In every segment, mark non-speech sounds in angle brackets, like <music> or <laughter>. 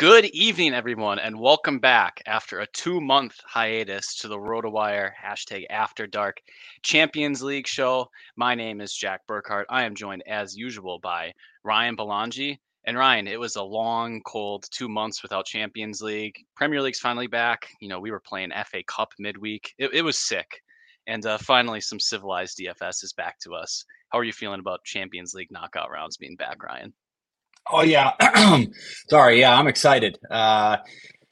Good evening, everyone, and welcome back after a two month hiatus to the RotoWire hashtag After Dark Champions League show. My name is Jack Burkart. I am joined, as usual, by Ryan Belongia. And Ryan, it was a long, cold two months without Champions League. Premier League's finally back. You know, we were playing FA Cup midweek. It, it was sick. And uh, finally, some civilized DFS is back to us. How are you feeling about Champions League knockout rounds being back, Ryan? Oh yeah, <clears throat> sorry. Yeah, I'm excited. Uh,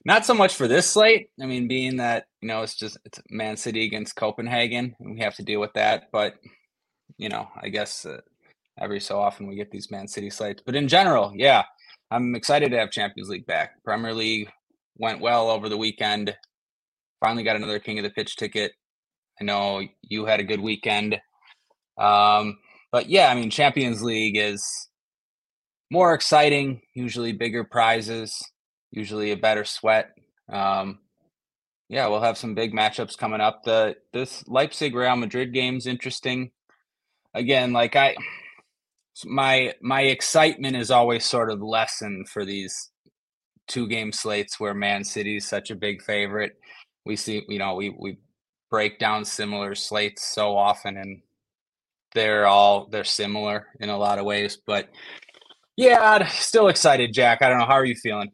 not so much for this slate. I mean, being that you know it's just it's Man City against Copenhagen, and we have to deal with that. But you know, I guess uh, every so often we get these Man City slates. But in general, yeah, I'm excited to have Champions League back. Premier League went well over the weekend. Finally got another King of the Pitch ticket. I know you had a good weekend. Um, but yeah, I mean, Champions League is more exciting, usually bigger prizes, usually a better sweat. Um, yeah, we'll have some big matchups coming up. The this Leipzig Real Madrid game's interesting. Again, like I my my excitement is always sort of lessened for these two game slates where Man City is such a big favorite. We see, you know, we we break down similar slates so often and they're all they're similar in a lot of ways, but yeah, still excited, Jack. I don't know. How are you feeling?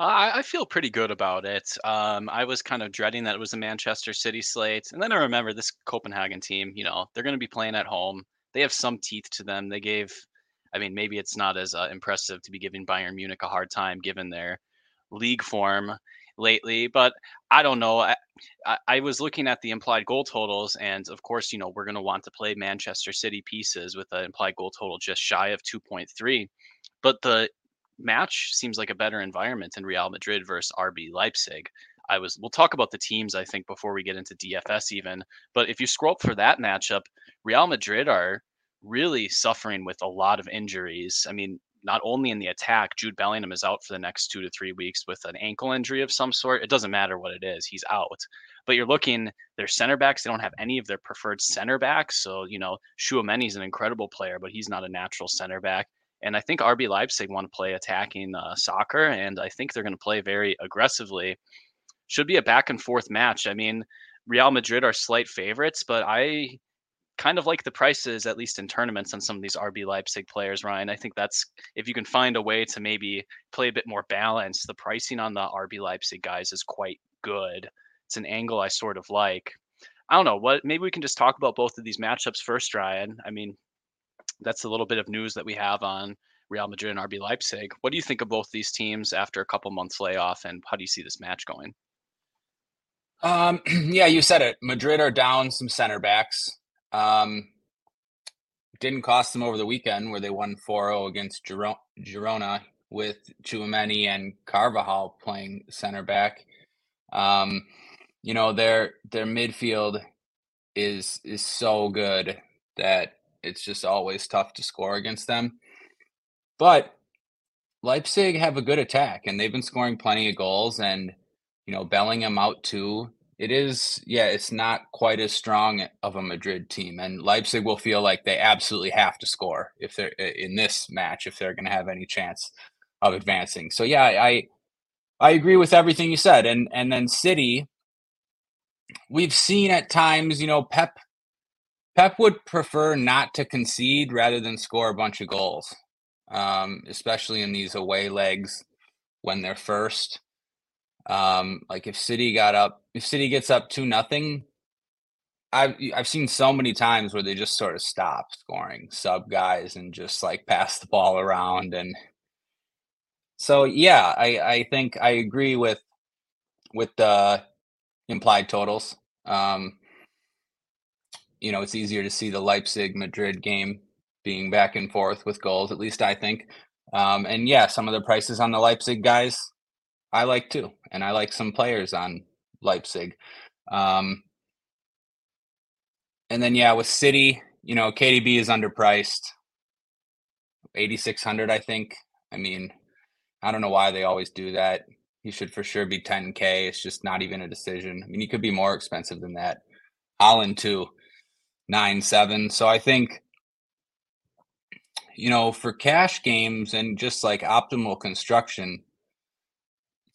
I, I feel pretty good about it. Um, I was kind of dreading that it was a Manchester City slate, and then I remember this Copenhagen team. You know, they're going to be playing at home. They have some teeth to them. They gave, I mean, maybe it's not as uh, impressive to be giving Bayern Munich a hard time given their league form lately, but I don't know. I, I, was looking at the implied goal totals, and of course, you know, we're going to want to play Manchester City pieces with an implied goal total just shy of 2.3. But the match seems like a better environment in Real Madrid versus RB Leipzig. I was we'll talk about the teams I think before we get into DFS even, but if you scroll up for that matchup, Real Madrid are really suffering with a lot of injuries. I mean, not only in the attack, Jude Bellingham is out for the next two to three weeks with an ankle injury of some sort. It doesn't matter what it is, he's out. But you're looking, their center backs, they don't have any of their preferred center backs. So, you know, is an incredible player, but he's not a natural center back. And I think RB Leipzig want to play attacking uh, soccer, and I think they're going to play very aggressively. Should be a back and forth match. I mean, Real Madrid are slight favorites, but I kind of like the prices, at least in tournaments, on some of these RB Leipzig players, Ryan. I think that's if you can find a way to maybe play a bit more balance, the pricing on the RB Leipzig guys is quite good. It's an angle I sort of like. I don't know what. Maybe we can just talk about both of these matchups first, Ryan. I mean, that's a little bit of news that we have on Real Madrid and RB Leipzig. What do you think of both these teams after a couple months layoff, and how do you see this match going? Um, <clears throat> yeah, you said it. Madrid are down some center backs. Um, didn't cost them over the weekend where they won 4-0 against Girona with Tchouameni and Carvajal playing center back. Um, you know, their their midfield is is so good that it's just always tough to score against them. But Leipzig have a good attack and they've been scoring plenty of goals and you know, Bellingham out too it is, yeah, it's not quite as strong of a Madrid team, and Leipzig will feel like they absolutely have to score if they're in this match if they're going to have any chance of advancing. So yeah, I I agree with everything you said, and and then City, we've seen at times, you know, Pep Pep would prefer not to concede rather than score a bunch of goals, um, especially in these away legs when they're first. Um, like if City got up, if City gets up two nothing, I've I've seen so many times where they just sort of stop scoring, sub guys, and just like pass the ball around. And so yeah, I I think I agree with with the implied totals. Um, you know, it's easier to see the Leipzig Madrid game being back and forth with goals. At least I think. Um, and yeah, some of the prices on the Leipzig guys I like too, and I like some players on Leipzig. Um, and then yeah, with City, you know, KDB is underpriced, eighty six hundred, I think. I mean, I don't know why they always do that. He should for sure be ten k. It's just not even a decision. I mean, he could be more expensive than that. Haaland too, nine seven. So I think you know, for cash games and just like optimal construction,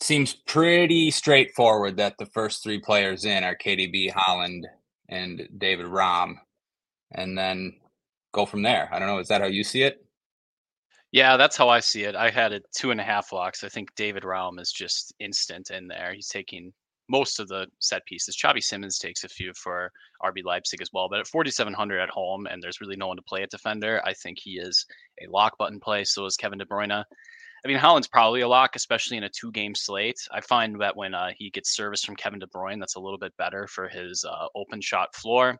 seems pretty straightforward that the first three players in are KDB, Haaland, and David Raum, and then go from there. I don't know. Is that how you see it? Yeah, that's how I see it. I had it two and a half locks. I think David Raum is just instant in there. He's taking most of the set pieces. Xavi Simons takes a few for RB Leipzig as well, but at 4,700 at home, and there's really no one to play at defender, I think he is a lock button play. So is Kevin De Bruyne. I mean, Haaland's probably a lock, especially in a two game slate. I find that when uh, he gets service from Kevin De Bruyne, that's a little bit better for his uh, open shot floor.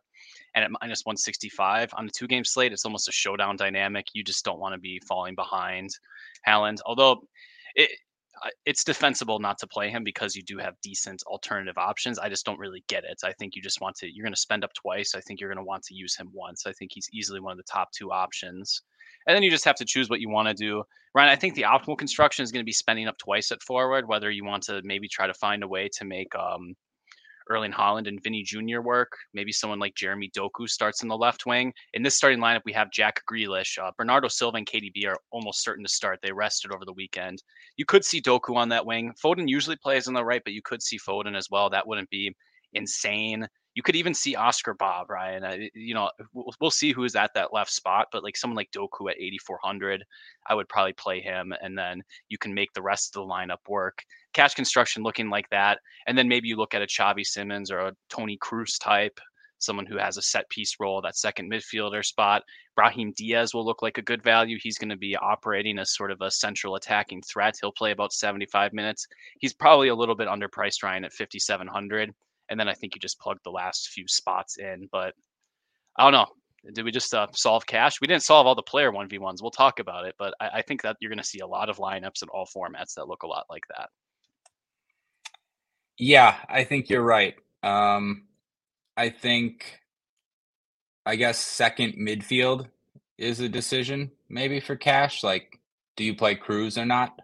And at minus 165 on a two game slate, it's almost a showdown dynamic. You just don't want to be falling behind Haaland. Although it, it's defensible not to play him because you do have decent alternative options. I just don't really get it. I think you just want to, you're going to spend up twice. I think you're going to want to use him once. I think he's easily one of the top two options and then you just have to choose what you want to do. Ryan, I think the optimal construction is going to be spending up twice at forward, whether you want to maybe try to find a way to make um, Erling Haaland and Vinny Jr. work. Maybe someone like Jeremy Doku starts in the left wing. In this starting lineup, we have Jack Grealish. Uh, Bernardo Silva and KDB are almost certain to start. They rested over the weekend. You could see Doku on that wing. Foden usually plays on the right, but you could see Foden as well. That wouldn't be insane. You could even see Oscar Bobb, Ryan. Uh, you know, we'll, we'll see who's at that left spot, but like someone like Doku at 8,400, I would probably play him, and then you can make the rest of the lineup work. Cash construction looking like that, and then maybe you look at a Xavi Simons or a Toni Kroos type, someone who has a set piece role, that second midfielder spot. Brahim Diaz will look like a good value. He's going to be operating as sort of a central attacking threat. He'll play about 75 minutes. He's probably a little bit underpriced, Ryan, at 5,700 and then I think you just plug the last few spots in. But I don't know. Did we just uh, solve cash? We didn't solve all the player one v ones. We'll talk about it, but I, I think that you're going to see a lot of lineups in all formats that look a lot like that. Yeah, I think you're right. Um, I think, I guess, second midfield is a decision maybe for cash. Like, do you play Kroos or not?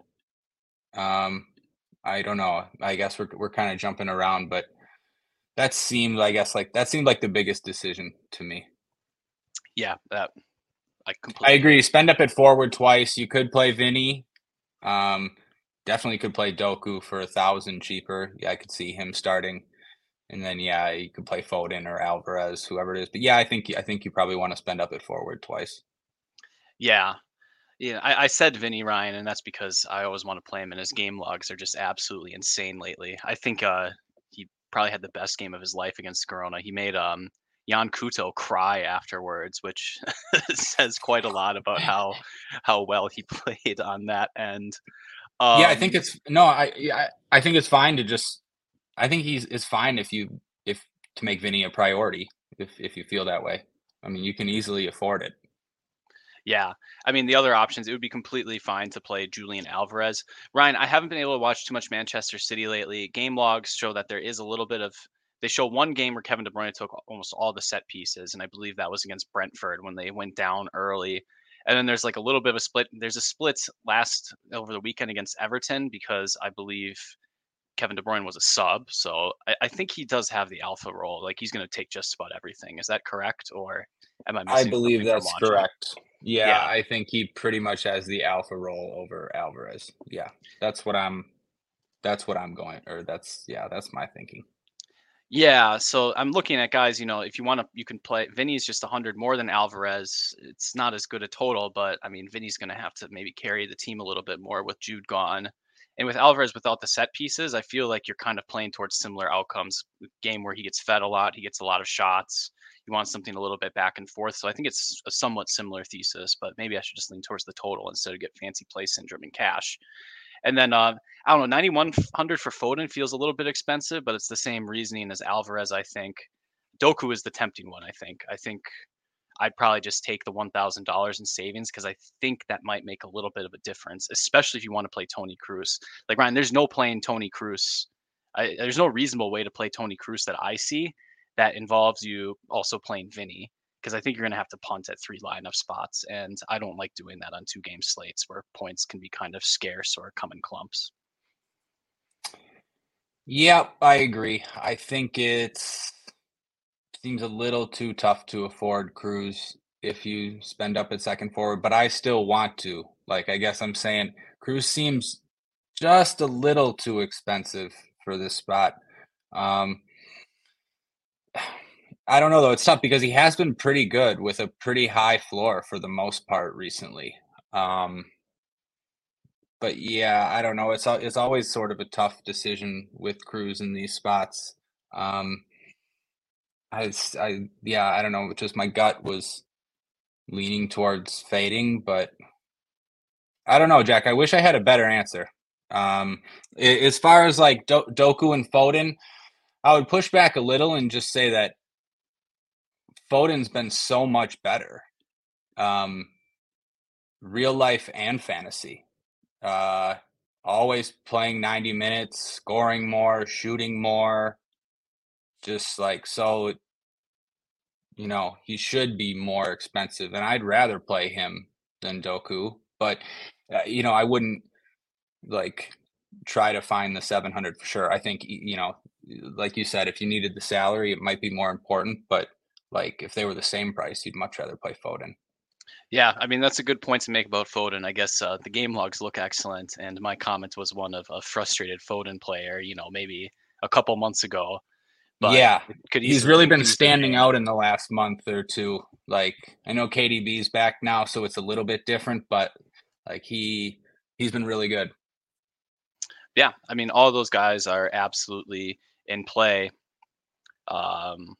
Um, I don't know. I guess we're we're kind of jumping around, but that seemed, I guess, like that seemed like the biggest decision to me. Yeah, that I completely. I agree. Spend up at forward twice. You could play Vinny. Um, definitely could play Doku for a thousand cheaper. Yeah, I could see him starting. And then yeah, you could play Foden or Alvarez, whoever it is. But yeah, I think I think you probably want to spend up at forward twice. Yeah. Yeah, I, I said Vinny Ryan, and that's because I always want to play him, and his game logs are just absolutely insane lately. I think uh, probably had the best game of his life against Girona. He made um Yan Couto cry afterwards, which <laughs> says quite a lot about how <laughs> how well he <laughs> played on that end. Um, yeah, I think um it's no, I, I I think it's fine to just. I think he's it's fine if you if to make Vinny a priority if if you feel that way. I mean, you can easily afford it. Yeah. I mean, the other options, it would be completely fine to play Julian Alvarez. Ryan, I haven't been able to watch too much Manchester City lately. Game logs show that there is a little bit of. They show one game where Kevin De Bruyne took almost all the set pieces, and I believe that was against Brentford when they went down early. And then there's like a little bit of a split. There's a split last over the weekend against Everton because I believe Kevin De Bruyne was a sub, so I, I think he does have the alpha role. Like he's going to take just about everything. Is that correct, or am I? I believe that's correct. Yeah, yeah, I think he pretty much has the alpha role over Alvarez. Yeah, that's what I'm. That's what I'm going, or that's yeah, that's my thinking. Yeah, so I'm looking at guys. You know, if you want to, you can play. Vinny's just 100 more than Alvarez. It's not as good a total, but I mean, Vinny's going to have to maybe carry the team a little bit more with Jude gone. And with Alvarez without the set pieces, I feel like you're kind of playing towards similar outcomes. Game where he gets fed a lot, he gets a lot of shots. You want something a little bit back and forth. So I think it's a somewhat similar thesis, but maybe I should just lean towards the total instead of get fancy play syndrome and cash. And then uh, I don't know, 9100 for Foden feels a little bit expensive, but it's the same reasoning as Alvarez. I think Doku is the tempting one. I think. I think I'd probably just take the $1,000 in savings because I think that might make a little bit of a difference, especially if you want to play Toni Kroos. Like Ryan, there's no playing Toni Kroos. I, there's no reasonable way to play Toni Kroos that I see that involves you also playing Vinny because I think you're going to have to punt at three lineup spots. And I don't like doing that on two game slates where points can be kind of scarce or come in clumps. Yep, I agree. I think it's seems a little too tough to afford Kroos if you spend up at second forward, but I still want to. Like I guess I'm saying Kroos seems just a little too expensive for this spot. Um I don't know though. It's tough because he has been pretty good with a pretty high floor for the most part recently. Um, but yeah, I don't know. It's it's always sort of a tough decision with Kroos in these spots. Um, I, I yeah, I don't know. Just my gut was leaning towards fading, but I don't know, Jack. I wish I had a better answer. Um, as far as like Do- Doku and Foden, I would push back a little and just say that Foden's been so much better, um, real life and fantasy. Uh, always playing 90 minutes, scoring more, shooting more. Just like so, you know, he should be more expensive, and I'd rather play him than Doku. But uh, you know, I wouldn't like try to find the 700 for sure. I think you know, like you said, if you needed the salary, it might be more important. But like if they were the same price, you'd much rather play Foden. Yeah, I mean that's a good point to make about Foden. I guess uh, the game logs look excellent, and my comment was one of a frustrated Foden player. You know, maybe a couple months ago. But yeah, he's really been standing out in the last month or two. Like I know KDB's back now, so it's a little bit different, but like he he's been really good. Yeah, I mean all those guys are absolutely in play. Um,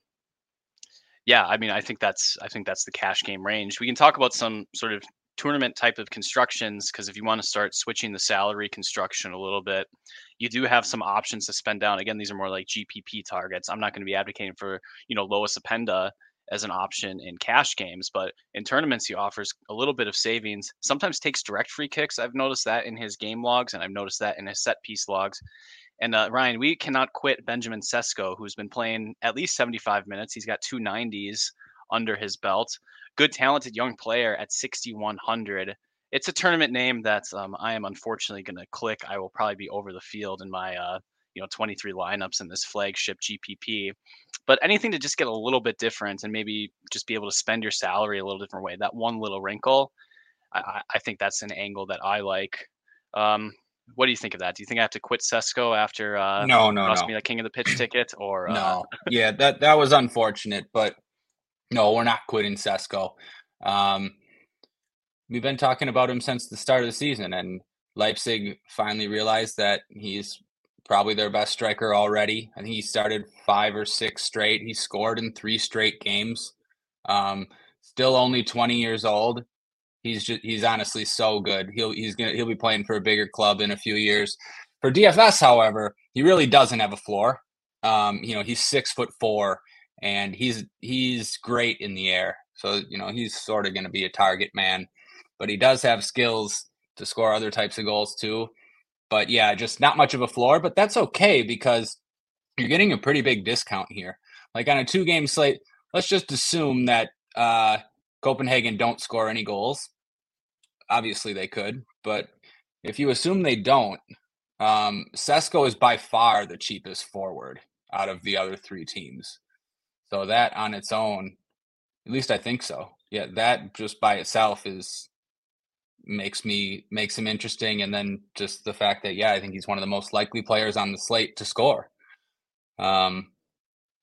yeah, I mean, I think that's I think that's the cash game range. We can talk about some sort of tournament type of constructions because if you want to start switching the salary construction a little bit, you do have some options to spend down. Again, these are more like GPP targets. I'm not going to be advocating for you know Lois Openda as an option in cash games, but in tournaments he offers a little bit of savings. Sometimes takes direct free kicks. I've noticed that in his game logs, and I've noticed that in his set piece logs. And uh, Ryan, we cannot quit Benjamin Sesko, who's been playing at least 75 minutes. He's got two 90s under his belt. Good, talented young player at 6,100. It's a tournament name that um, I am unfortunately going to click. I will probably be over the field in my uh, you know 23 lineups in this flagship GPP. But anything to just get a little bit different and maybe just be able to spend your salary a little different way. That one little wrinkle, I, I think that's an angle that I like. Um, what do you think of that? Do you think I have to quit Sesko after uh, no, no, cost no. me the king of the pitch ticket? Or uh... no, yeah, that that was unfortunate, but no, we're not quitting Sesko. Um, we've been talking about him since the start of the season, and Leipzig finally realized that he's probably their best striker already. I think he started five or six straight. He scored in three straight games. Um, still only 20 years old he's just he's honestly so good. He'll he's gonna he'll be playing for a bigger club in a few years. For DFS, however, he really doesn't have a floor. Um, you know, he's six foot four and he's he's great in the air. So, you know, he's sort of gonna be a target man. But he does have skills to score other types of goals too. But yeah, just not much of a floor, but that's okay because you're getting a pretty big discount here. Like on a two game slate, let's just assume that uh Copenhagen don't score any goals. Obviously, they could, but if you assume they don't, Um, Sesko is by far the cheapest forward out of the other three teams. So that on its own, at least I think so. Yeah, that just by itself is makes me makes him interesting and then just the fact that yeah i think he's one of the most likely players on the slate to score um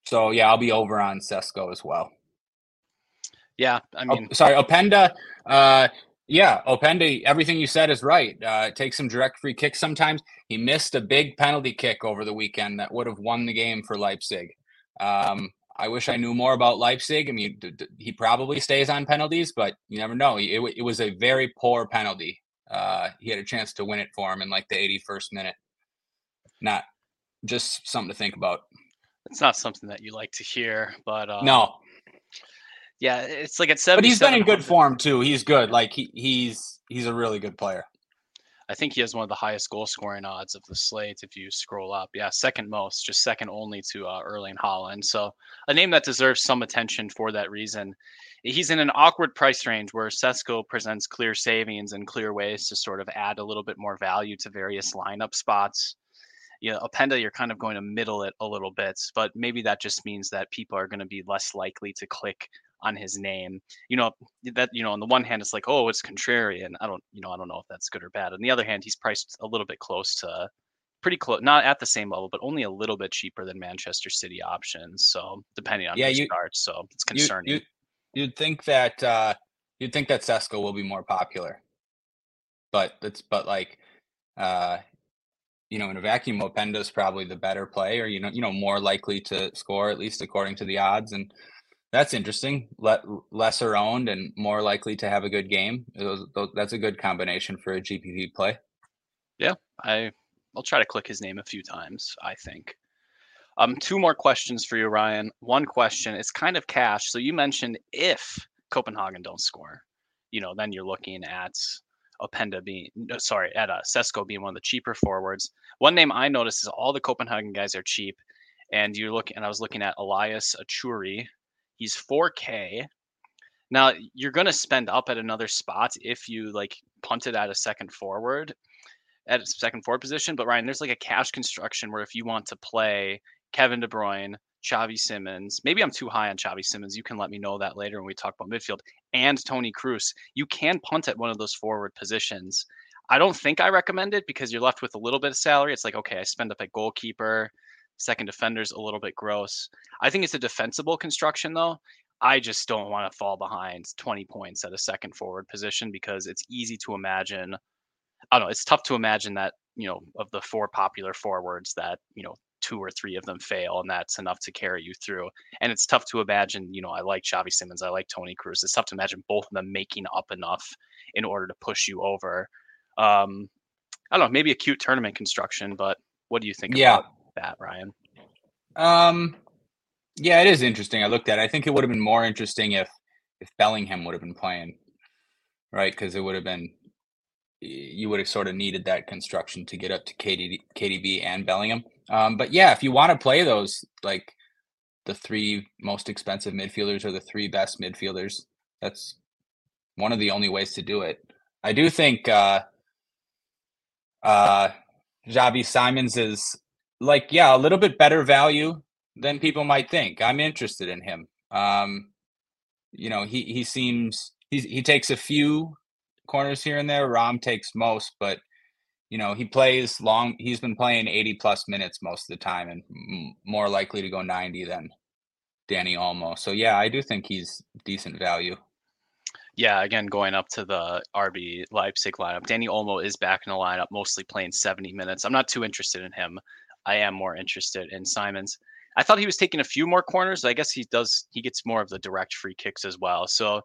so yeah i'll be over on Sesko as well yeah i mean oh, sorry openda uh yeah openda everything you said is right uh takes some direct free kicks sometimes he missed a big penalty kick over the weekend that would have won the game for leipzig um I wish I knew more about Leipzig. I mean, d- d- he probably stays on penalties, but you never know. It, it was a very poor penalty. Uh, he had a chance to win it for him in like the 81st minute. Not just something to think about. It's not something that you like to hear, but uh, no. Yeah, it's like at seven. But he's been in good form too. He's good. Like he, he's he's a really good player. I think he has one of the highest goal scoring odds of the slate if you scroll up. Yeah, second most, just second only to uh, Erling Haaland. So a name that deserves some attention for that reason. He's in an awkward price range where Sesko presents clear savings and clear ways to sort of add a little bit more value to various lineup spots. You know, Openda, you're kind of going to middle it a little bit, but maybe that just means that people are going to be less likely to click on his name. You know that you know on the one hand it's like oh it's contrarian. I don't you know I don't know if that's good or bad. On the other hand, he's priced a little bit close to pretty close, not at the same level, but only a little bit cheaper than Manchester City options. So depending on yeah, you, starts, so it's concerning. You, you, would think that uh, you'd think that Sesko will be more popular, but that's but like uh, you know in a vacuum, is probably the better play, or you know you know more likely to score at least according to the odds and that's interesting. Lesser owned and more likely to have a good game. That's a good combination for a GPP play. Yeah, I I'll try to click his name a few times. I think. Um, two more questions for you, Ryan. One question is kind of cash. So you mentioned if Copenhagen don't score, you know, then you're looking at Openda being no, sorry at uh, Sesko being one of the cheaper forwards. One name I noticed is all the Copenhagen guys are cheap, and you look and I was looking at Elias Achouri, He's 4K. Now you're going to spend up at another spot if you like punt it at a second forward, at a second forward position. But Ryan, there's like a cash construction where if you want to play Kevin De Bruyne, Xavi Simons, maybe I'm too high on Xavi Simons. You can let me know that later when we talk about midfield and Toni Kroos. You can punt at one of those forward positions. I don't think I recommend it because you're left with a little bit of salary. It's like, okay, I spend up at goalkeeper, second defender's a little bit gross. I think it's a defensible construction though. I just don't want to fall behind 20 points at a second forward position because it's easy to imagine. I don't know. It's tough to imagine that, you know, of the four popular forwards that, you know, two or three of them fail and that's enough to carry you through. And it's tough to imagine, you know, I like Xavi Simons, I like Toni Kroos. It's tough to imagine both of them making up enough in order to push you over. Um, I don't know, maybe a cute tournament construction, but what do you think yeah. about that, Ryan? Um, yeah, it is interesting. I looked at. it. I think it would have been more interesting if if Bellingham would have been playing, right? Because it would have been you would have sort of needed that construction to get up to KD, KDB and Bellingham. Um, but yeah, if you want to play those like the three most expensive midfielders or the three best midfielders, that's one of the only ways to do it. I do think uh, uh, Xavi Simons is like yeah, a little bit better value than people might think. I'm interested in him. Um, you know, he he seems he he takes a few corners here and there. Raum takes most, but you know he plays long. He's been playing 80 plus minutes most of the time, and m- more likely to go 90 than Dani Olmo. So yeah, I do think he's decent value. Yeah, again, going up to the RB Leipzig lineup, Dani Olmo is back in the lineup, mostly playing 70 minutes. I'm not too interested in him. I am more interested in Simons. I thought he was taking a few more corners. I guess he does. He gets more of the direct free kicks as well. So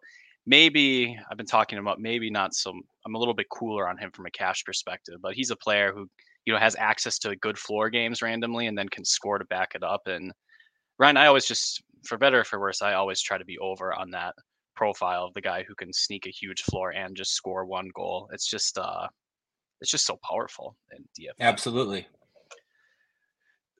maybe I've been talking about maybe not some. I'm a little bit cooler on him from a cash perspective, but he's a player who you know has access to good floor games randomly and then can score to back it up. And Ryan, I always just for better or for worse, I always try to be over on that profile of the guy who can sneak a huge floor and just score one goal. It's just uh it's just so powerful in DFS. Absolutely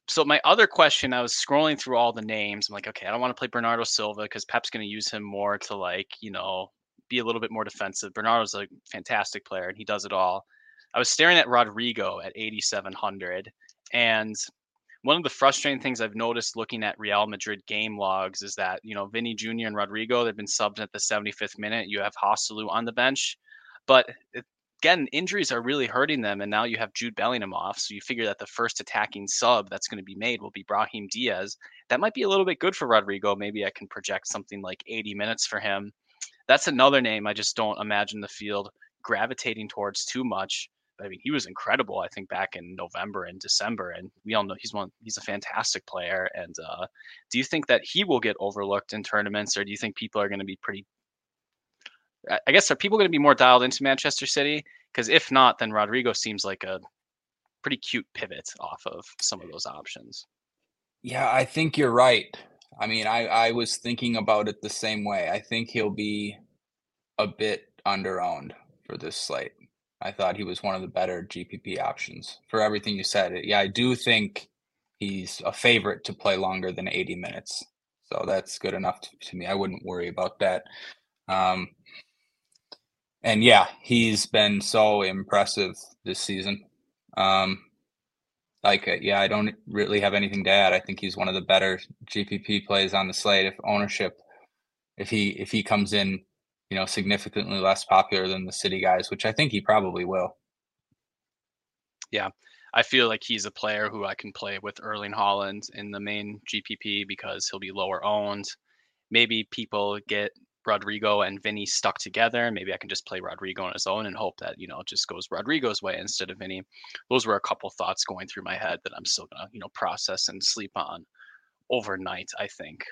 so my other question, I was scrolling through all the names. I'm like, okay, I don't want to play Bernardo Silva because Pep's going to use him more to like, you know, be a little bit more defensive. Bernardo's a fantastic player and he does it all. I was staring at Rodrygo at 8,700. And one of the frustrating things I've noticed looking at Real Madrid game logs is that, you know, Vinny Jr. and Rodrygo, they've been subbed at the 75th minute. You have Joselu on the bench. But again, injuries are really hurting them. And now you have Jude Bellingham off. So you figure that the first attacking sub that's going to be made will be Brahim Diaz. That might be a little bit good for Rodrygo. Maybe I can project something like 80 minutes for him. That's another name I just don't imagine the field gravitating towards too much. I mean, he was incredible. I think back in November and December, and we all know he's one. He's a fantastic player. And uh, do you think that he will get overlooked in tournaments, or do you think people are going to be pretty? I guess are people going to be more dialed into Manchester City? Because if not, then Rodrygo seems like a pretty cute pivot off of some of those options. Yeah, I think you're right. I mean, I I was thinking about it the same way. I think he'll be a bit underowned for this slate. I thought he was one of the better GPP options for everything you said. Yeah, I do think he's a favorite to play longer than 80 minutes. So that's good enough to, to me. I wouldn't worry about that. Um, and yeah, he's been so impressive this season. Um, like, uh, yeah, I don't really have anything to add. I think he's one of the better GPP plays on the slate. If ownership, if he if he comes in you know, significantly less popular than the city guys, which I think he probably will. Yeah. I feel like he's a player who I can play with Erling Haaland in the main GPP because he'll be lower owned. Maybe people get Rodrygo and Vinny stuck together. Maybe I can just play Rodrygo on his own and hope that, you know, it just goes Rodrygo's way instead of Vinny. Those were a couple thoughts going through my head that I'm still going to, you know, process and sleep on overnight, I think.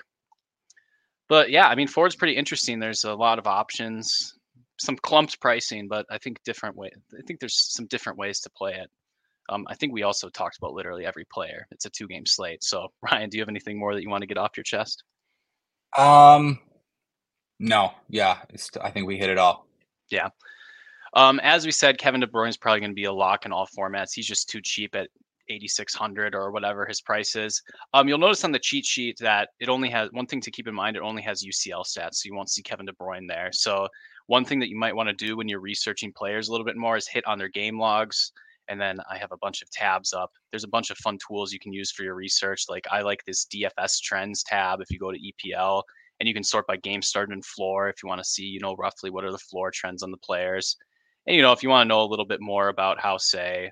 But yeah, I mean, Ford's pretty interesting. There's a lot of options, some clumped pricing, but I think different way. I think there's some different ways to play it. Um, I think we also talked about literally every player. It's a two game slate. So <laughs> Ryan, do you have anything more that you want to get off your chest? Um, no. Yeah, I think we hit it all. Yeah. Um, as we said, Kevin De Bruyne is probably going to be a lock in all formats. He's just too cheap at 8600 or whatever his price is. Um, you'll notice on the cheat sheet that it only has one thing to keep in mind. It only has UCL stats, so you won't see Kevin De Bruyne there. So one thing that you might want to do when you're researching players a little bit more is hit on their game logs. And then I have a bunch of tabs up. There's a bunch of fun tools you can use for your research. Like I like this DFS trends tab if you go to EPL and you can sort by game started and floor if you want to see, you know, roughly what are the floor trends on the players. And you know, if you want to know a little bit more about how, say,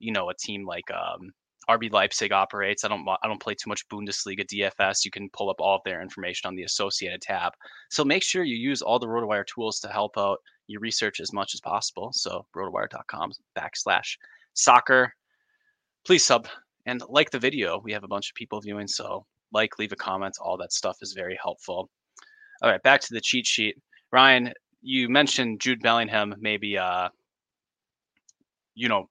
you know a team like um, RB Leipzig operates. I don't I don't play too much Bundesliga DFS. You can pull up all of their information on the associated tab. So make sure you use all the RotoWire tools to help out your research as much as possible. So rotowire.com backslash soccer. Please sub and like the video. We have a bunch of people viewing, so like, leave a comment. All that stuff is very helpful. All right, back to the cheat sheet. Ryan, you mentioned Jude Bellingham maybe uh, you know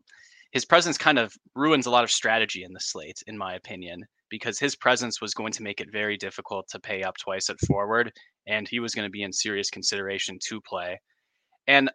his presence kind of ruins a lot of strategy in the slate, in my opinion, because his presence was going to make it very difficult to pay up twice at forward, and he was going to be in serious consideration to play. And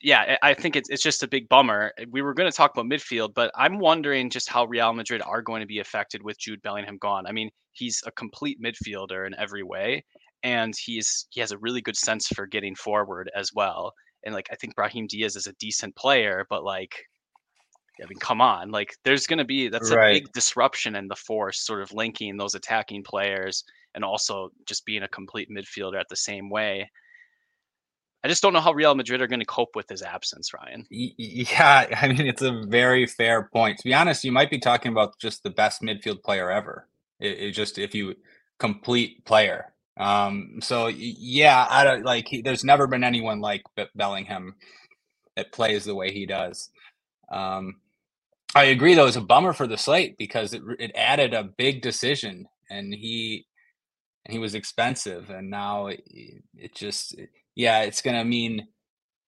yeah, I think it's it's just a big bummer. Uh, we were going to talk about midfield, but I'm wondering just how Real Madrid are going to be affected with Jude Bellingham gone. I mean, he's a complete midfielder in every way, and he's he has a really good sense for getting forward as well and like I think Brahim Diaz is a decent player, but like I mean, come on, like there's gonna be that's right. a big disruption in the force, sort of linking those attacking players and also just being a complete midfielder at the same way. I just don't know how Real Madrid are going to cope with his absence, Ryan. Yeah, <laughs> I mean it's a very fair point. To be honest, you might be talking about just the best midfield player ever. It, it just if you complete player. Um, so yeah, I don't like. He, there's never been anyone like Bellingham that plays the way he does. Um, I agree, though, it's a bummer for the slate because it it added a big decision, and he and he was expensive, and now it, it just yeah, it's gonna mean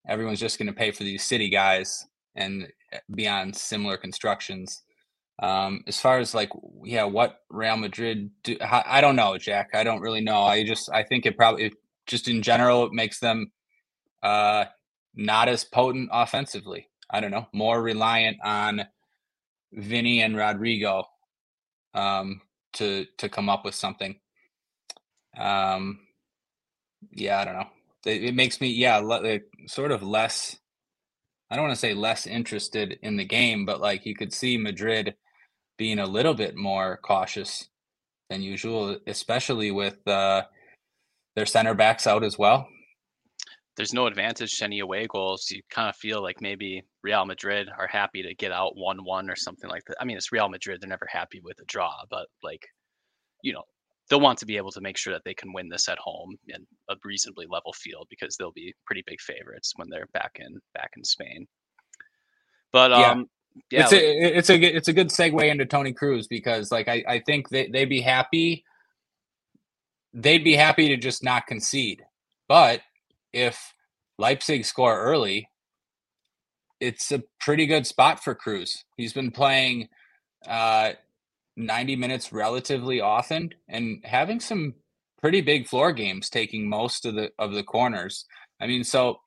everyone's just gonna pay for these city guys and eh, be on similar constructions. Um, as far as like, yeah, what Real Madrid do, I, I, don't know, Jack. I don't really know. I just, I think it probably, it, just in general, it makes them uh, not as potent offensively. I don't know, more reliant on Vinny and Rodrygo um, to to come up with something. Um, yeah, I don't know. It, makes me, yeah, le- sort of less I don't want to say less interested in the game, but like you could see Madrid being a little bit more cautious than usual, especially with uh, their center backs out as well. There's no advantage to any away goals. You kind of feel like maybe Real Madrid are happy to get out 1 1 or something like that. I mean, it's Real Madrid. They're never happy with a draw, but like, you know, they'll want to be able to make sure that they can win this at home in a reasonably level field because they'll be pretty big favorites when they're back in back in Spain. But um, yeah, it's a it's a it's a good segue into Toni Kroos because like I I think they they'd be happy they'd be happy to just not concede, but if Leipzig score early, it's a pretty good spot for Kroos. He's been playing uh, 90 minutes relatively often and having some pretty big floor games taking most of the of the corners. I mean, so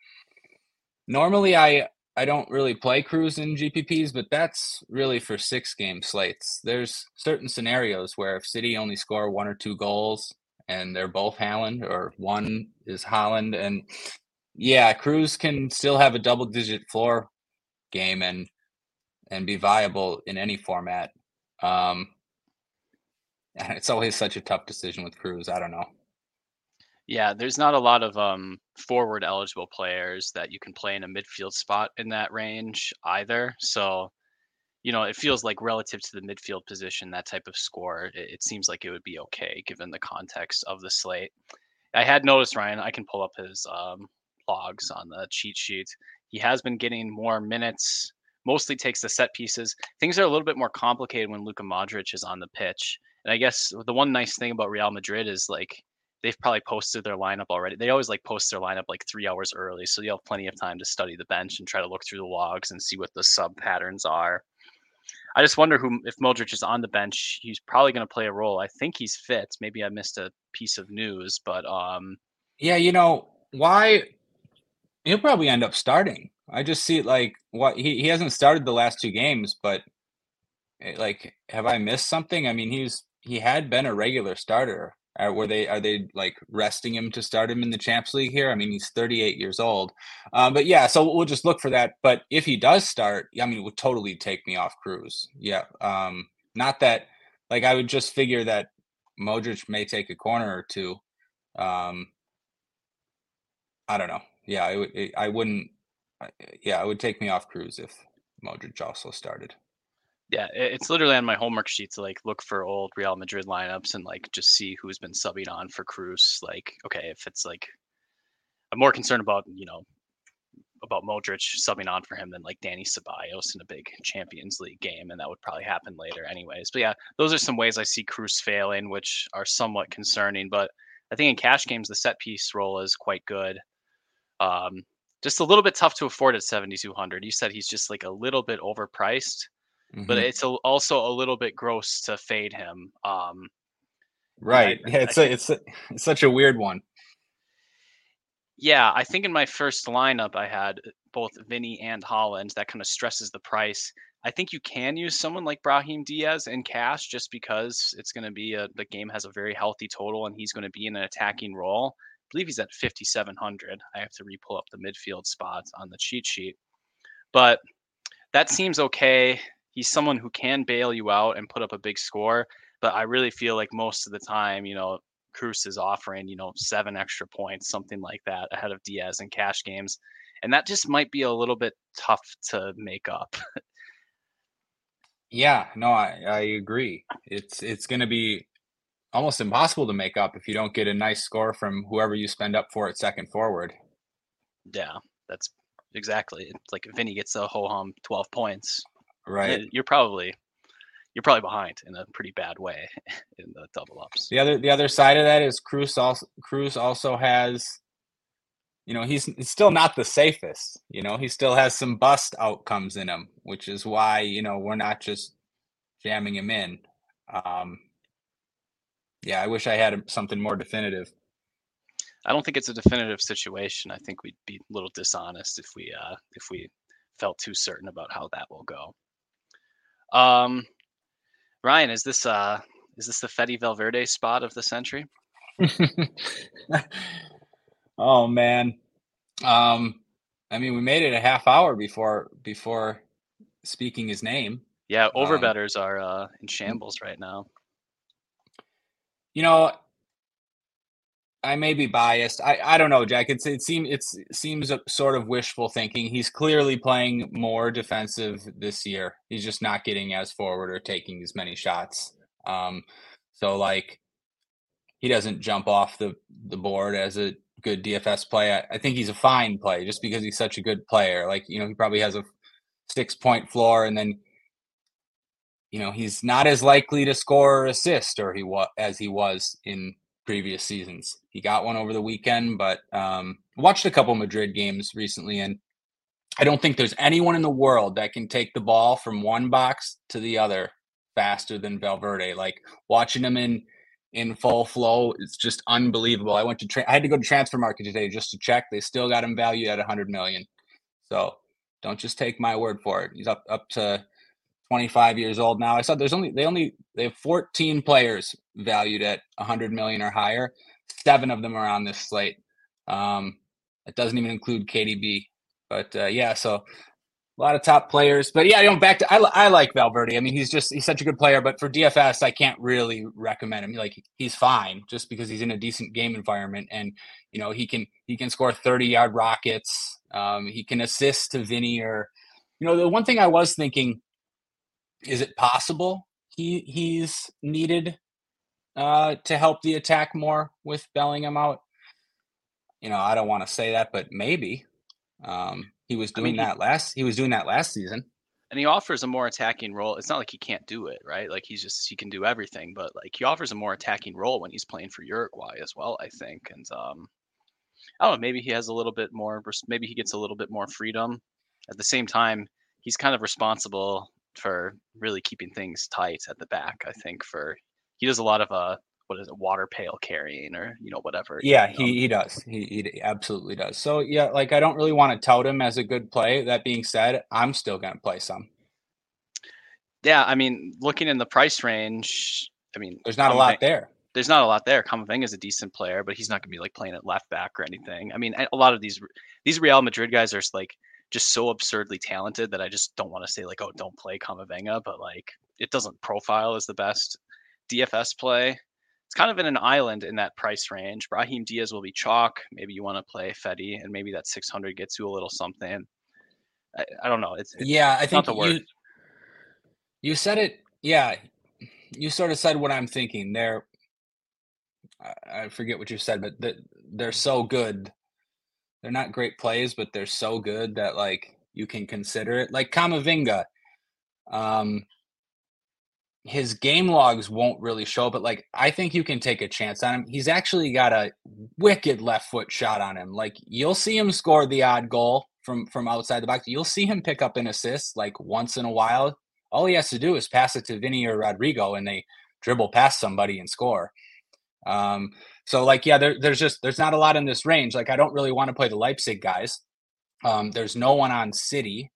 normally I I don't really play Kroos in GPPs, but that's really for six game slates. There's certain scenarios where if City only score one or two goals and they're both Haaland or one is Haaland and yeah, Kroos can still have a double digit floor game and and be viable in any format. Um, <laughs> it's always such a tough decision with Kroos. I don't know. Yeah, there's not a lot of um, forward eligible players that you can play in a midfield spot in that range either. So, you know, it feels like relative to the midfield position, that type of score, it, it seems like it would be okay given the context of the slate. I had noticed Ryan. I can pull up his um, logs on the cheat sheet. He has been getting more minutes. Mostly takes the set pieces. Things are a little bit more complicated when Luka Modric is on the pitch. And I guess the one nice thing about Real Madrid is like they've probably posted their lineup already. They always like post their lineup like three hours early, so you have plenty of time to study the bench and try to look through the logs and see what the sub patterns are. I just wonder who if Modric is on the bench, he's probably going to play a role. I think he's fit. Maybe I missed a piece of news, but um, yeah, you know why he'll probably end up starting. I just see like what he, he hasn't started the last two games, but eh, like have I missed something? I mean, he's he had been a regular starter. Are, were they are they like resting him to start him in the Champs League here? I mean, he's 38 years old, um, but yeah. So we'll just look for that. But if he does start, I mean, it would totally take me off Kroos. Yeah, um, not that like I would just figure that Modric may take a corner or two. Um, I don't know. Yeah, I would. I wouldn't. Yeah, it would take me off Kroos if Modric also started yeah, it's literally on my homework sheet to like look for old Real Madrid lineups and like just see who's been subbing on for Kroos. Like, okay, if it's like, I'm more concerned about you know about Modric subbing on for him than like Dani Ceballos in a big Champions League game, and that would probably happen later, anyways. But yeah, those are some ways I see Kroos failing, which are somewhat concerning. But I think in cash games, the set piece role is quite good. Um, just a little bit tough to afford at 7,200. You said he's just like a little bit overpriced mm-hmm. but it's a, also a little bit gross to fade him. Um, right. I, yeah, it's I, a, it's a, it's such a weird one. Yeah, I think in my first lineup I had both Vinny and Haaland. That kind of stresses the price. I think you can use someone like Brahim Diaz in cash just because it's going to be a the game has a very healthy total and he's going to be in an attacking role. I believe he's at 5700. I have to re-pull up the midfield spots on the cheat sheet. But that seems okay he's someone who can bail you out and put up a big score. But I really feel like most of the time, you know, Kroos is offering, you know, seven extra points, something like that, ahead of Diaz in cash games. And that just might be a little bit tough to make up. yeah, no, I, I agree. It's it's gonna be almost impossible to make up if you don't get a nice score from whoever you spend up for at second forward. Yeah, that's exactly. It's like Vinny gets a ho hum twelve points, right. you're probably you're probably behind in a pretty bad way <laughs> in the double ups. The other the other side of that is Kroos also Kroos also has you know he's, he's still not the safest you know he still has some bust outcomes in him which is why you know we're not just jamming him in. Um yeah i wish i had something more definitive. I don't think it's a definitive situation. I think we'd be a little dishonest if we uh if we felt too certain about how that will go um, Ryan, is this uh is this the Fede Valverde spot of the century? <laughs> oh man. Um I mean, we made it a half hour before before speaking his name. Yeah, overbetters um, are uh, in shambles right now. You know, I may be biased. I, I don't know, Jack. It's it seems it seems sort of wishful thinking. He's clearly playing more defensive this year. He's just not getting as forward or taking as many shots. Um, so like he doesn't jump off the the board as a good DFS play. I, I think he's a fine play just because he's such a good player. Like you know, he probably has a six point floor, and then you know he's not as likely to score or assist or he was as he was in previous seasons. He got one over the weekend, but um, watched a couple Madrid games recently, and I don't think there's anyone in the world that can take the ball from one box to the other faster than Valverde. Like watching him in in full flow, it's just unbelievable. I went to tra- I had to go to Transfermarkt today just to check. They still got him valued at 100 million. So don't just take my word for it. He's up up to 25 years old now. I saw there's only they only they have 14 players valued at 100 million or higher. Seven of them are on this slate. Um, it doesn't even include KDB. But uh, yeah, so a lot of top players. But yeah, you know, back to I, I like Valverde. I mean, he's just he's such a good player. But for DFS, I can't really recommend him. Like he's fine just because he's in a decent game environment, and you know he can he can score 30 yard rockets. Um, he can assist to Vinny or you know the one thing I was thinking is it possible he he's needed uh, to help the attack more with Bellingham out? You know, I don't want to say that, but maybe um, he was doing I mean, that last. He was doing that last season, and he offers a more attacking role. It's not like he can't do it, right? Like he's just he can do everything, but like he offers a more attacking role when he's playing for Uruguay as well. I think, and um, I don't know. Maybe he has a little bit more. Maybe he gets a little bit more freedom. At the same time, he's kind of responsible for really keeping things tight at the back. I think for he does a lot of uh what is it water pail carrying or you know whatever. Yeah, you know? he he does. He, he absolutely does. So yeah, like I don't really want to tout him as a good play. That being said, I'm still going to play some. Yeah, I mean, looking in the price range, I mean, there's not a lot there. There's not a lot there. Camavinga is a decent player, but he's not going to be like playing at left back or anything. I mean, a lot of these these Real Madrid guys are like just so absurdly talented that I just don't want to say like, oh, don't play Camavinga, but like it doesn't profile as the best DFS play. It's kind of in an island in that price range. Brahim Diaz will be chalk. Maybe you want to play Fetty, and maybe that 600 gets you a little something. I, I don't know. It's, it's yeah, I think you, you said it. Yeah, you sort of said what I'm thinking. They're I forget what you said, but they're so good they're not great plays, but they're so good that like you can consider it. Like Camavinga, um, his game logs won't really show, but like I think you can take a chance on him. He's actually got a wicked left foot shot on him. Like you'll see him score the odd goal from from outside the box. You'll see him pick up an assist like once in a while. All he has to do is pass it to Vinny or Rodrygo, and they dribble past somebody and score. Um, so like, yeah, there, there's just there's not a lot in this range. Like, I don't really want to play the Leipzig guys. Um, there's no one on City,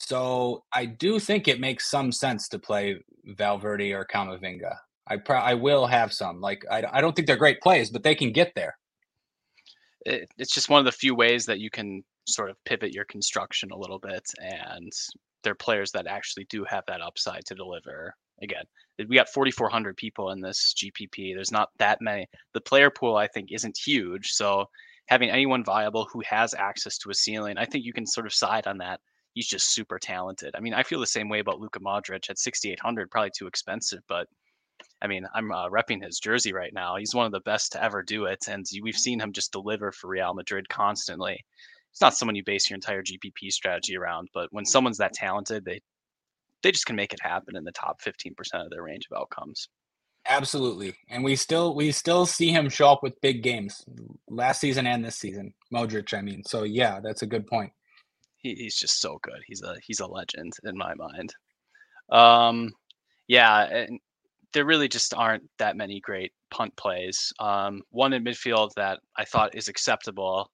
so I do think it makes some sense to play Valverde or Camavinga. I I will have some. Like, I I don't think they're great plays, but they can get there. It, it's just one of the few ways that you can sort of pivot your construction a little bit, and they're players that actually do have that upside to deliver. Again, we got 4,400 people in this GPP. There's not that many. The player pool, I think, isn't huge. So having anyone viable who has access to a ceiling, I think you can sort of side on that. He's just super talented. I mean, I feel the same way about Luka Modric at 6,800, probably too expensive, but I mean, I'm uh, repping his jersey right now. He's one of the best to ever do it, and we've seen him just deliver for Real Madrid constantly. It's not someone you base your entire GPP strategy around, but when someone's that talented, they they just can make it happen in the top 15% of their range of outcomes. Absolutely. And we still we still see him show up with big games last season and this season. Modric, I mean. So yeah, that's a good point. He, he's just so good. He's a he's a legend in my mind. Um yeah, and there really just aren't that many great punt plays. Um, one in midfield that I thought is acceptable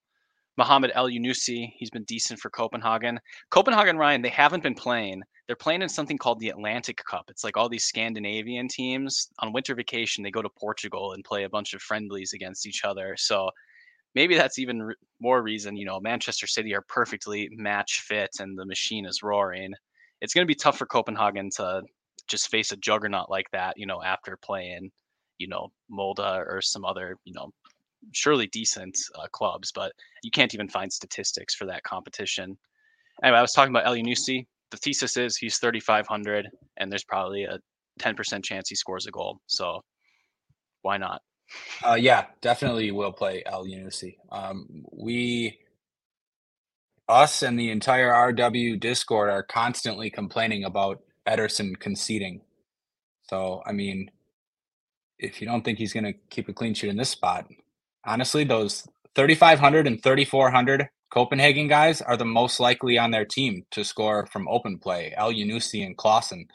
Mohamed Elyounoussi, he's been decent for Copenhagen. Copenhagen, Ryan, they haven't been playing. They're playing in something called the Atlantic Cup. It's like all these Scandinavian teams on winter vacation, they go to Portugal and play a bunch of friendlies against each other. So maybe that's even more reason, you know, Manchester City are perfectly match fit and the machine is roaring. It's going to be tough for Copenhagen to just face a juggernaut like that, you know, after playing, you know, Molde or some other, you know, surely decent uh, clubs, but you can't even find statistics for that competition. Anyway, I was talking about Elyounoussi. The thesis is he's 3,500, and there's probably a 10% chance he scores a goal. So why not? Uh, yeah, definitely will play Elyounoussi. Um, we, us, and the entire RW Discord are constantly complaining about Ederson conceding. So, I mean, if you don't think he's going to keep a clean sheet in this spot, honestly, those 3,500 and 3,400 Copenhagen guys are the most likely on their team to score from open play. Elyounoussi and Claesson.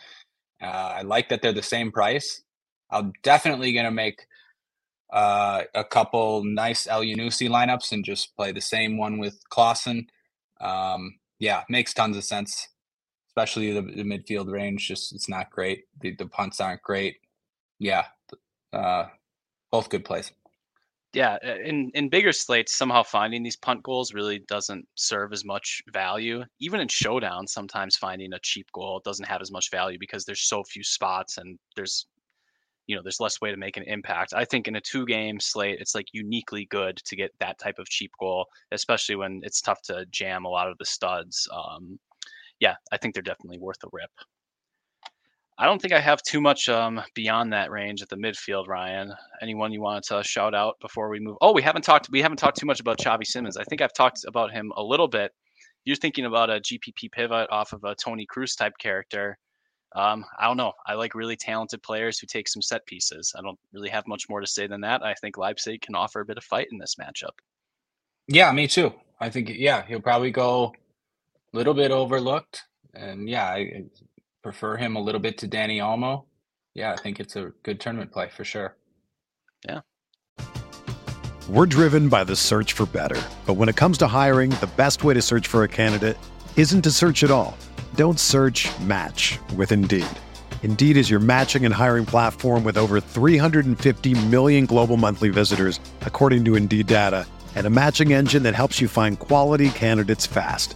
Uh, I like that they're the same price. I'm definitely going to make uh, a couple nice Elyounoussi lineups and just play the same one with Claesson. Um, yeah, makes tons of sense, especially the, the, midfield range. Just it's not great. The, the punts aren't great. Yeah, uh, both good plays. Yeah, in in bigger slates, somehow finding these punt goals really doesn't serve as much value. Even in showdown, sometimes finding a cheap goal doesn't have as much value because there's so few spots and there's you know there's less way to make an impact. I think in a two game slate, it's like uniquely good to get that type of cheap goal, especially when it's tough to jam a lot of the studs. Um, yeah, I think they're definitely worth a rip. I don't think I have too much um, beyond that range at the midfield, Ryan. Anyone you wanted to shout out before we move? Oh, we haven't talked. We haven't talked too much about Xavi Simons. I think I've talked about him a little bit. You're thinking about a GPP pivot off of a Toni Kroos type character. Um, I don't know. I like really talented players who take some set pieces. I don't really have much more to say than that. I think Leipzig can offer a bit of fight in this matchup. Yeah, me too. I think yeah, he'll probably go a little bit overlooked, and yeah, I, prefer him a little bit to Dani Olmo. Yeah, I think it's a good tournament play for sure. Yeah. We're driven by the search for better. But when it comes to hiring, the best way to search for a candidate isn't to search at all. Don't search match with Indeed. Indeed is your matching and hiring platform with over 350 million global monthly visitors, according to Indeed data, and a matching engine that helps you find quality candidates fast.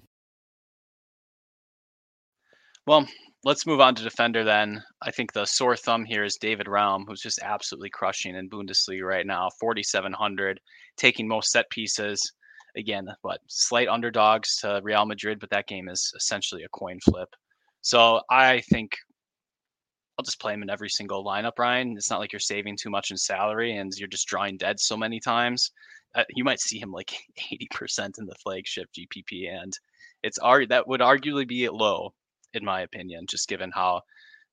Well, let's move on to defender then. I think the sore thumb here is David Raum, who's just absolutely crushing in Bundesliga right now. 4,700, taking most set pieces. Again, what slight underdogs to Real Madrid, but that game is essentially a coin flip. So I think I'll just play him in every single lineup, Ryan. It's not like you're saving too much in salary and you're just drawing dead so many times. Uh, you might see him like <laughs> 80% in the flagship GPP, and it's ar- that would arguably be low in my opinion, just given how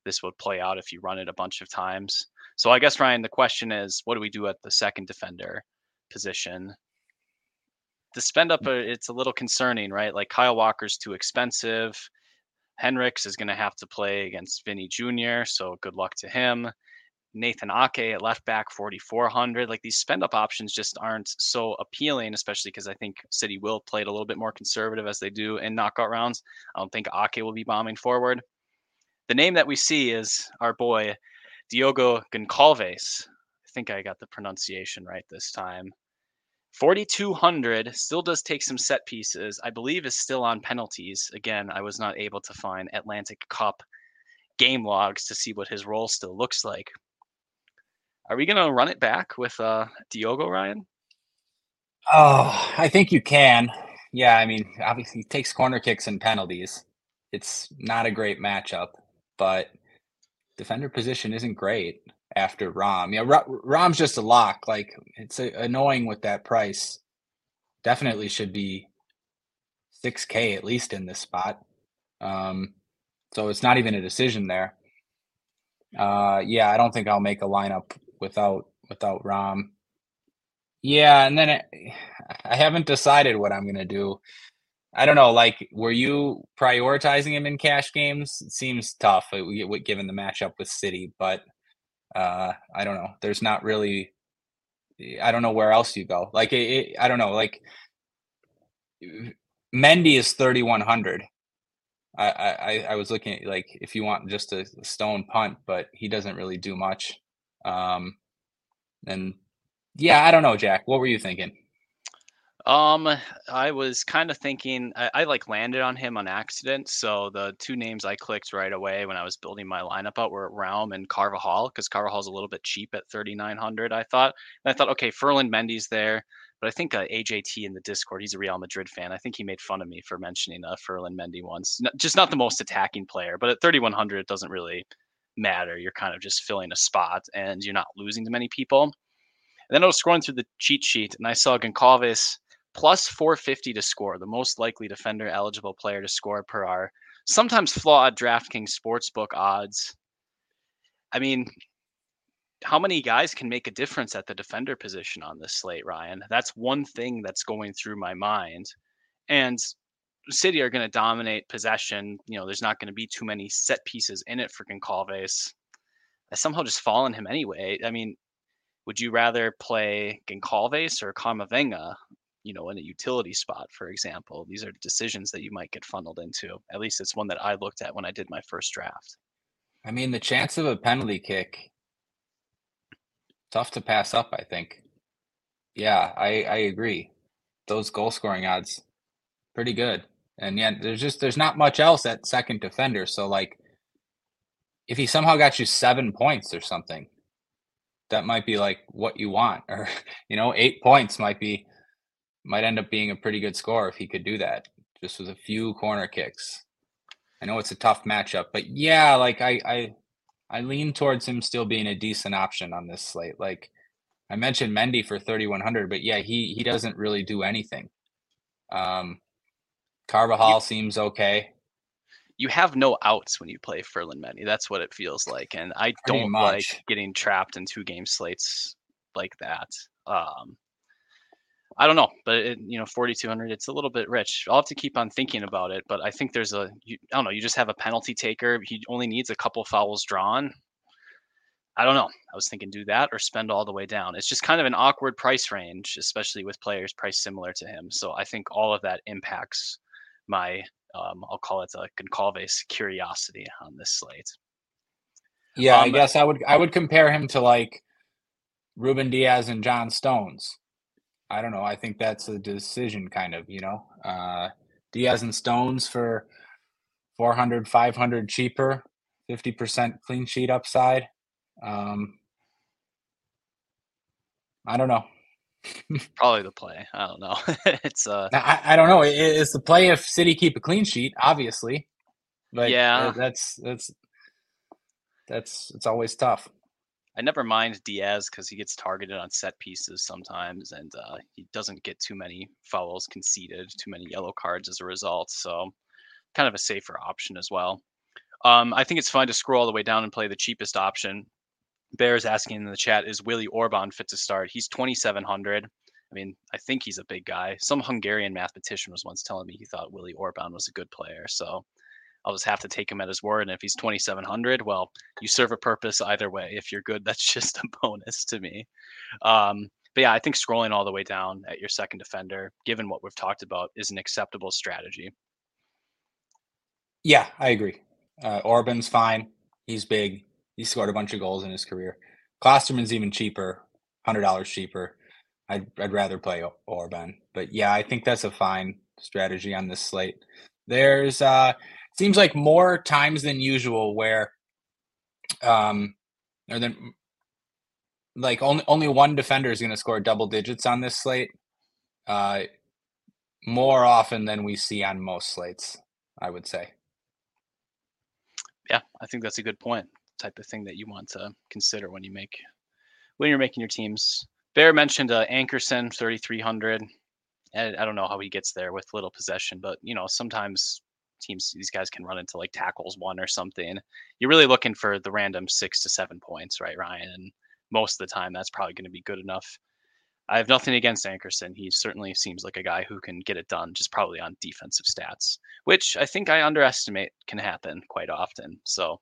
this would play out if you run it a bunch of times. So I guess Ryan, the question is, what do we do at the second defender position? The spend up, uh, it's a little concerning, right? Like Kyle Walker's too expensive. Henrichs is going to have to play against Vinny Jr., so good luck to him. Nathan Ake at left back 4400 like these spend up options just aren't so appealing especially because I think City will play it a little bit more conservative as they do in knockout rounds I don't think Ake will be bombing forward the name that we see is our boy Diogo Goncalves I think I got the pronunciation right this time. 4200 still does take some set pieces. I believe is still on penalties. Again, I was not able to find Atlantic Cup game logs to see what his role still looks like. Are we going to run it back with uh, Diogo Ryan? Oh, I think you can. Yeah, I mean, obviously he takes corner kicks and penalties. It's not a great matchup, but defender position isn't great after Raum. Yeah, Raum's just a lock. Like it's a, annoying with that price. Definitely should be 6K at least in this spot. Um, so it's not even a decision there. Uh, yeah, I don't think I'll make a lineup without without Raum. Yeah, and then it, I haven't decided what I'm gonna do. I don't know. Like, were you prioritizing him in cash games? It seems tough uh, given the matchup with City, but uh, I don't know. There's not really. I don't know where else you go. Like, it, it, I don't know. Like, Mendy is 3100. I, I I was looking at like if you want just a stone punt, but he doesn't really do much. Um, and yeah, I don't know, Jack. What were you thinking? Um, I was kind of thinking I, I, like landed on him on accident. So the two names I clicked right away when I was building my lineup out were Raum and Carvajal because Carvajal's a little bit cheap at 3,900. I thought, and I thought, okay, Ferland Mendy's there, but I think uh, AJT in the Discord, he's a Real Madrid fan. I think he made fun of me for mentioning uh, Ferland Mendy once. just not the most attacking player, but at 3,100, it doesn't really matter. You're kind of just filling a spot and you're not losing to many people. And then I was scrolling through the cheat sheet and I saw Goncalves plus 450 to score, the most likely defender eligible player to score per our sometimes flawed DraftKings sportsbook odds. I mean, how many guys can make a difference at the defender position on this slate, Ryan? That's one thing that's going through my mind. And City are going to dominate possession. You know, there's not going to be too many set pieces in it for Goncalves. I somehow just fall on him anyway. I mean, would you rather play Goncalves or Camavinga? You know, in a utility spot, for example. These are decisions that you might get funneled into. At least it's one that I looked at when I did my first draft. I mean, the chance of a penalty kick, tough to pass up. I think. Yeah, I I agree. Those goal scoring odds, pretty good. And yeah, there's just there's not much else at second defender. So like if he somehow got you seven points or something, that might be like what you want. <laughs> Or, you know, eight points might be might end up being a pretty good score if he could do that. Just with a few corner kicks. I know it's a tough matchup, but yeah, like I I I lean towards him still being a decent option on this slate. Like I mentioned Mendy for 3100, but yeah, he he doesn't really do anything. Um Carvajal you, seems okay. You have no outs when you play Ferland. That's what it feels like, and I Pretty don't much. like getting trapped in two game slates like that. Um, I don't know, but it, you know, 4200, it's a little bit rich. I'll have to keep on thinking about it, but I think there's a, you, I don't know, you just have a penalty taker. He only needs a couple fouls drawn. I don't know. I was thinking do that or spend all the way down. It's just kind of an awkward price range, especially with players priced similar to him. So I think all of that impacts my um, I'll call it a Goncalves curiosity on this slate. Yeah, um, I guess I would I would compare him to like Ruben Dias and John Stones. I don't know. I think that's a decision kind of, you know. Uh Dias and Stones for 400 500 cheaper, 50% clean sheet upside. Um I don't know. Probably the play. I don't know. <laughs> it's uh, I, I don't know. It's the play if City keep a clean sheet, obviously. But yeah, that's that's that's it's always tough. I never mind Dias because he gets targeted on set pieces sometimes, and uh, he doesn't get too many fouls conceded, too many yellow cards as a result. So, kind of a safer option as well. Um, I think it's fine to scroll all the way down and play the cheapest option, Bears asking in the chat, is Willi Orban fit to start? He's 2,700. I mean, I think he's a big guy. Some Hungarian mathematician was once telling me he thought Willi Orban was a good player. So I'll just have to take him at his word. And if he's 2,700, well, you serve a purpose either way. If you're good, <laughs> that's just a bonus to me. Um, but yeah, I think scrolling all the way down at your second defender, given what we've talked about, is an acceptable strategy. Yeah, I agree. Uh, Orban's fine. He's big. He scored a bunch of goals in his career. Klostermann's even cheaper, hundred dollars cheaper. I'd I'd rather play Orban, but yeah, I think that's a fine strategy on this slate. There's uh seems like more times than usual where um or then like only only one defender is going to score double digits on this slate. Uh more often than we see on most slates, I would say. Yeah, I think that's a good point. Type of thing that you want to consider when you make when you're making your teams. Bear mentioned uh, Ankersen 3300. And I don't know how he gets there with little possession, but you know sometimes teams these guys can run into like tackles one or something. You're really looking for the random six to seven points, right, Ryan? And most of the time, that's probably going to be good enough. I have nothing against Ankersen. He certainly seems like a guy who can get it done, just probably on defensive stats, which I think I underestimate can happen quite often. So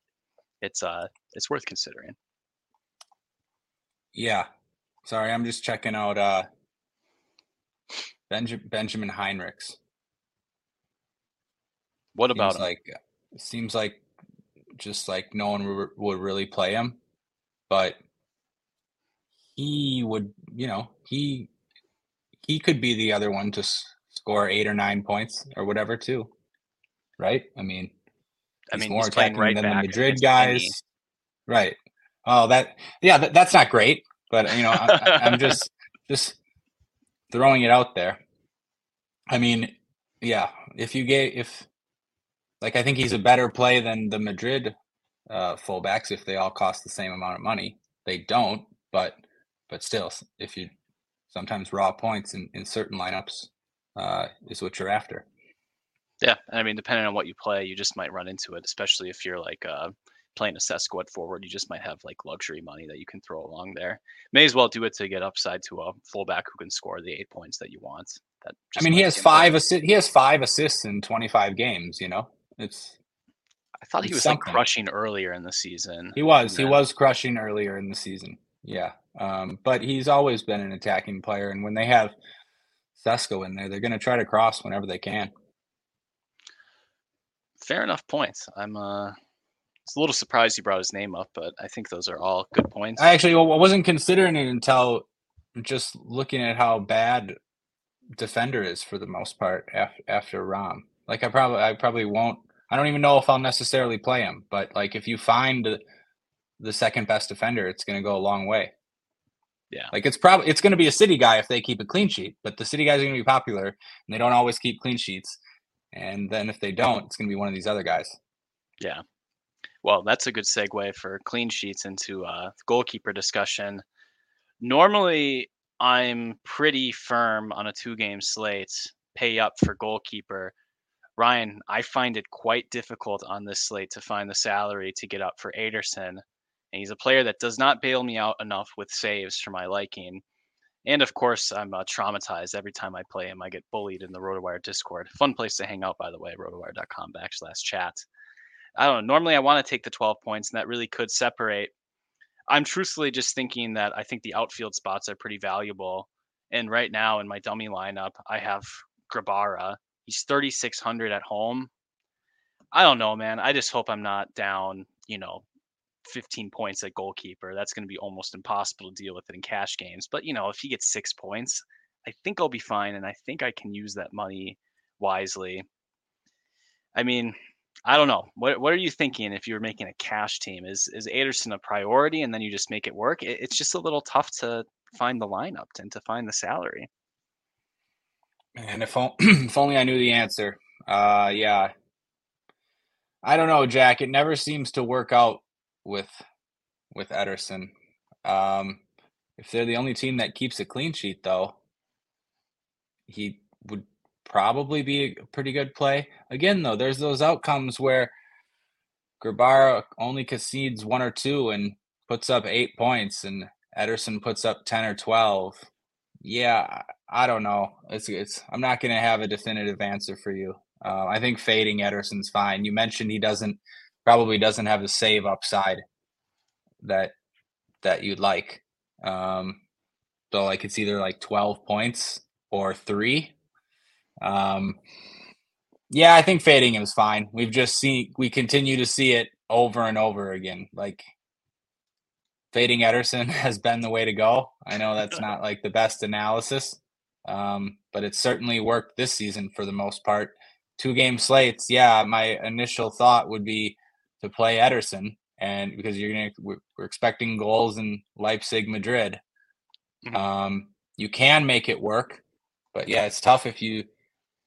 it's uh it's worth considering. Yeah. Sorry, I'm just checking out uh Benj- Benjamin Henrichs. What about seems like seems like just like no one re- would really play him, but he would, you know, he he could be the other one to s- score eight or nine points or whatever too, right? I mean, I mean, more he's playing right than the Madrid guys, right? Oh, that yeah, that, that's not great, but you know, I- I'm just <laughs> just throwing it out there. I mean, yeah, if you get if like I think he's a better play than the Madrid uh, fullbacks if they all cost the same amount of money. They don't, but but still, if you sometimes raw points in, in certain lineups uh, is what you're after. Yeah, I mean, depending on what you play, you just might run into it, especially if you're like uh, playing a set squad forward. You just might have like luxury money that you can throw along there. May as well do it to get upside to a fullback who can score the eight points that you want. That I mean, he has five assi- He has five assists in 25 games. You know, it's I thought he was like crushing earlier in the season. he was and he was crushing earlier in the season. Yeah, um, but he's always been an attacking player, and when they have Sesko in there, they're going to try to cross whenever they can. Fair enough points. I'm uh, it's a little surprised you brought his name up, but I think those are all good points. I actually wasn't considering it until just looking at how bad defender is for the most part after after Raum. Like I probably I probably won't. I don't even know if I'll necessarily play him, but like if you find the, the second best defender, it's going to go a long way. Yeah. Like it's probably it's going to be a city guy if they keep a clean sheet, but the city guys are going to be popular and they don't always keep clean sheets. And then if they don't, it's going to be one of these other guys. Yeah. Well, that's a good segue for clean sheets into uh, goalkeeper discussion. Normally, I'm pretty firm on a two game slate, pay up for goalkeeper. Ryan, I find it quite difficult on this slate to find the salary to get up for Ederson. And he's a player that does not bail me out enough with saves for my liking. And of course, I'm uh, traumatized every time I play him. I get bullied in the RotoWire Discord. Fun place to hang out, by the way, rotowire.com backslash chat. I don't know. Normally, I want to take the 12 points, and that really could separate. I'm truthfully just thinking that I think the outfield spots are pretty valuable. And right now, in my dummy lineup, I have Grabara. He's 3,600 at home. I don't know, man. I just hope I'm not down, you know, 15 points at goalkeeper. That's going to be almost impossible to deal with it in cash games. But, you know, if he gets six points, I think I'll be fine. And I think I can use that money wisely. I mean, I don't know. What what are you thinking if you're making a cash team? Is is Ederson a priority and then you just make it work? It, it's just a little tough to find the lineup and to find the salary. And if, <clears throat> if only I knew the answer. Uh, yeah. I don't know, Jack. It never seems to work out with with Ederson. Um, if they're the only team that keeps a clean sheet, though, he would probably be a pretty good play. Again, though, there's those outcomes where Grabara only concedes one or two and puts up eight points, and Ederson puts up ten or twelve. Yeah, I don't know. It's it's. I'm not going to have a definitive answer for you. Uh, I think fading Ederson's fine. You mentioned he doesn't probably doesn't have the save upside that that you'd like. Um, so like it's either like 12 points or three. Um, yeah, I think fading him is fine. We've just seen we continue to see it over and over again. Like fading Ederson <laughs> has been the way to go. I know that's not like the best analysis, um, but it's certainly worked this season for the most part. Two game slates, yeah. My initial thought would be to play Ederson, and because you're gonna, we're, we're expecting goals in Leipzig, Madrid. Mm-hmm. Um, you can make it work, but yeah, it's tough if you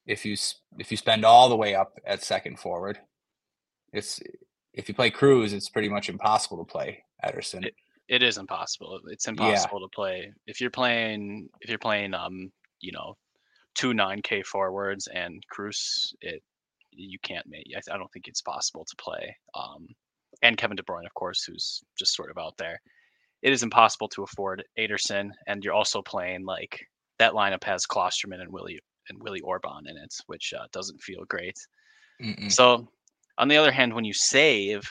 if you if you spend all the way up at second forward. It's if you play Kroos, it's pretty much impossible to play Ederson. It, it is impossible. It's impossible yeah. to play if you're playing if you're playing um you know two nine K forwards and Kroos. It you can't make. I, I don't think it's possible to play. Um, and Kevin De Bruyne, of course, who's just sort of out there. It is impossible to afford Ederson, and you're also playing like that lineup has Klostermann and Willi and Willi Orban in it, which uh, doesn't feel great. Mm-mm. So, on the other hand, when you save,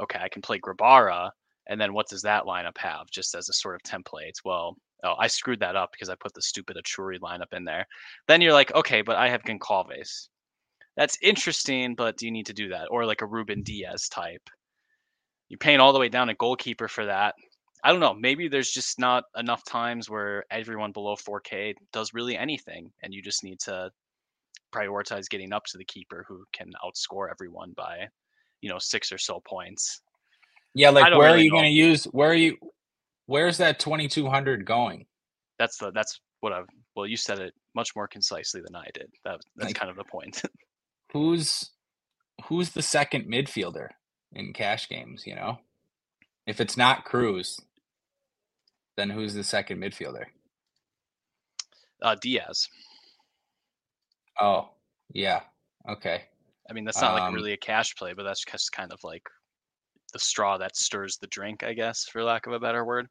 okay, I can play Grabara, and then what does that lineup have just as a sort of template? Well, oh, I screwed that up because I put the stupid Achouri lineup in there. Then you're like, okay, but I have Goncalves. That's interesting, but do you need to do that? Or like a Ruben Dias type. You're paying all the way down a goalkeeper for that. I don't know. Maybe there's just not enough times where everyone below 4K does really anything, and you just need to prioritize getting up to the keeper who can outscore everyone by, you know, six or so points. Yeah, like where really are you going to use? Where are you? Where's that 2200 going? That's the that's what I've. Well, you said it much more concisely than I did. That that's kind of the point. <laughs> who's who's the second midfielder in cash games? You know, if it's not Kroos, then who's the second midfielder? Uh, Dias. Oh, yeah. Okay. I mean, that's not um, like really a cash play, but that's just kind of like the straw that stirs the drink, I guess, for lack of a better word.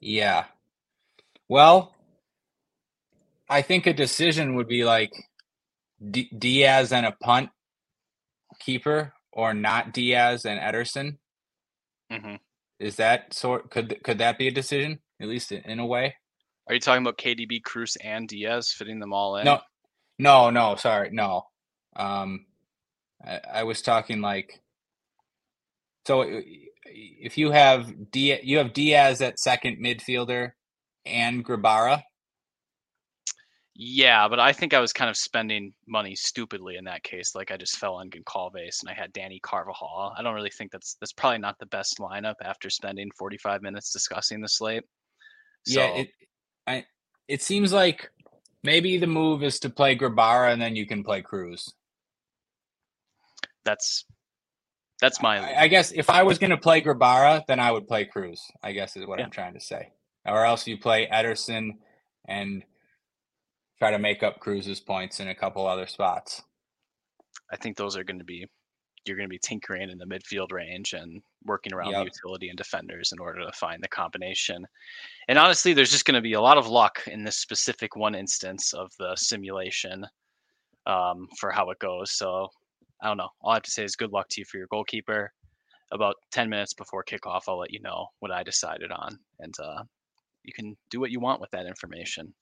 Yeah. Well, I think a decision would be like D- Dias and a punt keeper, or not Diaz and Ederson. Mm-hmm. Is that sort? Could could that be a decision at least in a way? Are you talking about KDB, Kroos, and Diaz fitting them all in? No, no, no. Sorry, no. Um, I, I was talking like so. If you have Diaz, you have Diaz at second midfielder and Grabara. Yeah, but I think I was kind of spending money stupidly in that case. Like I just fell on Goncalves and I had Dani Carvajal. I don't really think that's that's probably not the best lineup after spending 45 minutes discussing the slate. So, yeah, it I it seems like maybe the move is to play Grabara and then you can play Kroos. That's that's my. I, I guess if I was going to play Grabara, then I would play Kroos. I guess is what yeah. I'm trying to say. Or else you play Ederson and try to make up Kroos's points in a couple other spots. I think those are going to be you're going to be tinkering in the midfield range and working around yep. the utility and defenders in order to find the combination. And honestly, there's just going to be a lot of luck in this specific one instance of the simulation um, for how it goes. So I don't know. All I have to say is good luck to you for your goalkeeper. About 10 minutes before kickoff, I'll let you know what I decided on. And uh, you can do what you want with that information.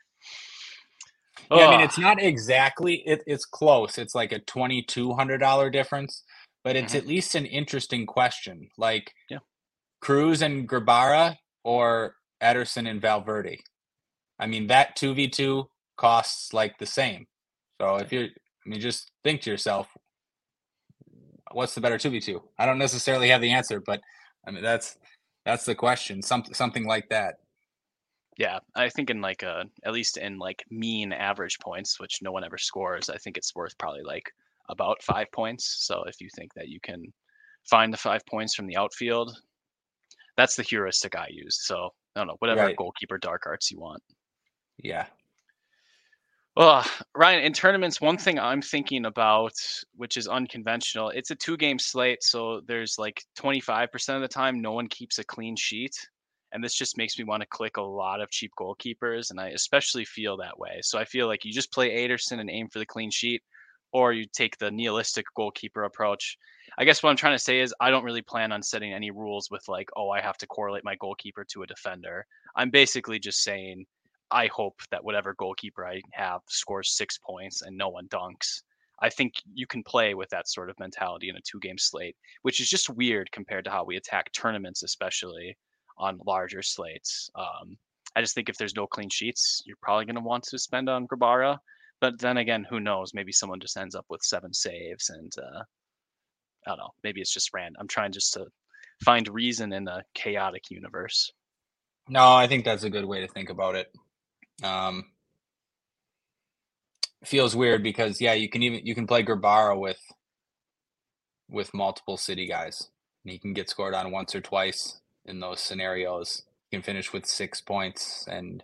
Yeah, I mean, it's not exactly. It, it's close. It's like a twenty two hundred dollar difference, but it's mm-hmm. at least an interesting question. Like, yeah, Kroos and Grabara or Ederson and Valverde. I mean, that two v two costs like the same. So if you're, I mean, just think to yourself, what's the better two v two? I don't necessarily have the answer, but I mean that's that's the question. Something something like that. Yeah, I think in like a at least in like mean average points, which no one ever scores, I think it's worth probably like about five points. So if you think that you can find the five points from the outfield, that's the heuristic I use. So I don't know, whatever right. goalkeeper dark arts you want. Yeah. Well, Ryan, in tournaments, one thing I'm thinking about, which is unconventional, it's a two game slate. So there's like 25% of the time, no one keeps a clean sheet and this just makes me want to click a lot of cheap goalkeepers and i especially feel that way. So i feel like you just play Ederson and aim for the clean sheet or you take the nihilistic goalkeeper approach. I guess what i'm trying to say is i don't really plan on setting any rules with like oh i have to correlate my goalkeeper to a defender. I'm basically just saying i hope that whatever goalkeeper i have scores six points and no one dunks. I think you can play with that sort of mentality in a two game slate, which is just weird compared to how we attack tournaments, especially on larger slates. Um, I just think if there's no clean sheets, you're probably going to want to spend on Grabara. But then again, who knows? Maybe someone just ends up with seven saves, and uh, I don't know. Maybe it's just random. I'm trying just to find reason in a chaotic universe. No, I think that's a good way to think about it. Um, feels weird because yeah, you can even you can play Grabara with with multiple city guys. And he can get scored on once or twice in those scenarios. You can finish with six points and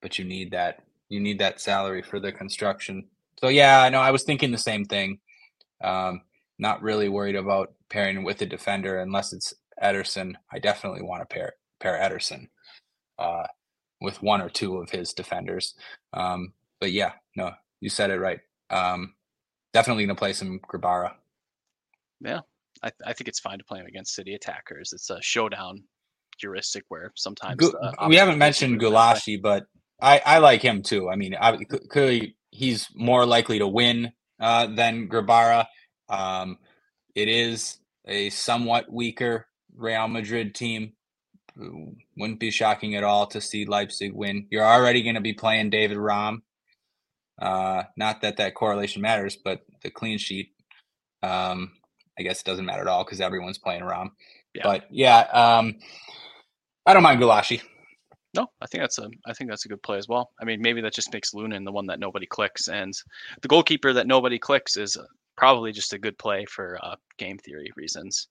but you need that you need that salary for the construction. So yeah, I know I was thinking the same thing. Um, not really worried about pairing with a defender unless it's Ederson. I definitely want to pair pair Ederson uh, with one or two of his defenders. Um, but yeah, no, you said it right. Um, definitely gonna play some Grabara. Yeah, I, I think it's fine to play him against city attackers. It's a showdown heuristic where sometimes Gu- we haven't mentioned Gulácsi, but I, I like him too. I mean, I, clearly he's more likely to win uh, than Grabara. Um, it is a somewhat weaker Real Madrid team. Wouldn't be shocking at all to see Leipzig win. You're already going to be playing David Raum. Uh, not that that correlation matters, but the clean sheet, um, I guess, it doesn't matter at all because everyone's playing Raum. Yeah. But yeah, um, I don't mind Gulácsi. No, I think that's a I think that's a good play as well. I mean, maybe that just makes Lunin the one that nobody clicks, and the goalkeeper that nobody clicks is probably just a good play for uh, game theory reasons.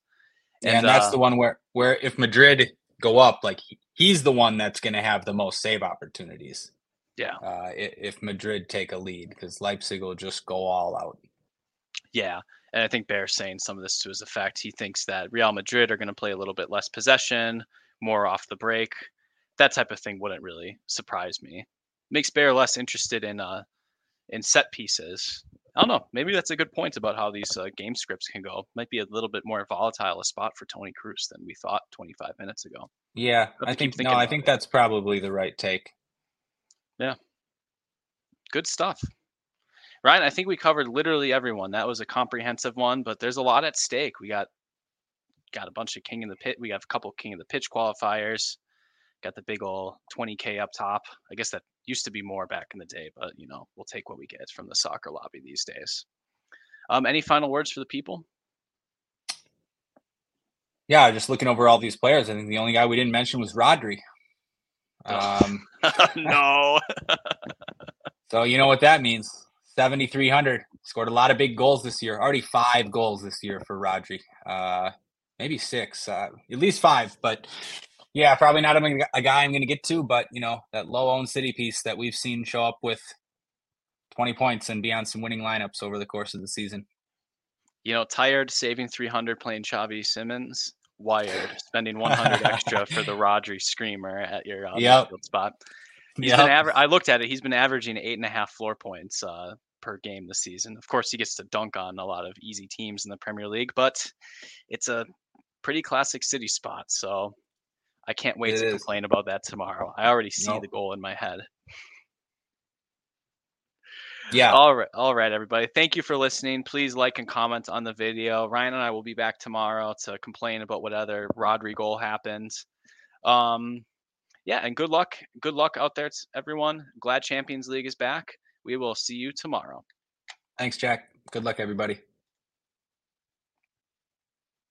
And, and that's uh, the one where where if Madrid go up, like he's the one that's going to have the most save opportunities. Yeah. Uh, if Madrid take a lead, because Leipzig will just go all out. Yeah. And I think Bear's saying some of this to his effect. He thinks that Real Madrid are going to play a little bit less possession, more off the break. That type of thing wouldn't really surprise me. Makes Bear less interested in uh in set pieces. I don't know. Maybe that's a good point about how these uh, game scripts can go. Might be a little bit more volatile a spot for Toni Kroos than we thought 25 minutes ago. Yeah, I think no, I think it. that's probably the right take. Yeah. Good stuff. Ryan, I think we covered literally everyone. That was a comprehensive one, but there's a lot at stake. We got got a bunch of king in the pit. We have a couple king of the pitch qualifiers. Got the big old 20k up top. I guess that used to be more back in the day, but you know, we'll take what we get from the soccer lobby these days. Um, any final words for the people? Yeah, just looking over all these players, I think the only guy we didn't mention was Rodri. Um, <laughs> no. <laughs> so you know what that means? Seventy three hundred. Scored a lot of big goals this year. Already five goals this year for Rodri. Uh, maybe six. Uh, at least five. But yeah, probably not a, guy I'm going to get to. But you know that low owned city piece that we've seen show up with twenty points and be on some winning lineups over the course of the season. You know, tired saving 300 playing Xavi Simons. wired, spending 100 extra for the Rodri screamer at your uh, yep. spot. He's yep. been aver- I looked at it. He's been averaging eight and a half floor points uh, per game this season. Of course, he gets to dunk on a lot of easy teams in the Premier League, but it's a pretty classic city spot. So I can't wait it to is. complain about that tomorrow. I already see nope. the goal in my head. Yeah. All right. All right, everybody. Thank you for listening. Please like and comment on the video. Ryan and I will be back tomorrow to complain about what other Rodri goal happened. Um, yeah, and good luck. Good luck out there, everyone. Glad Champions League is back. We will see you tomorrow. Thanks, Jack. Good luck, everybody.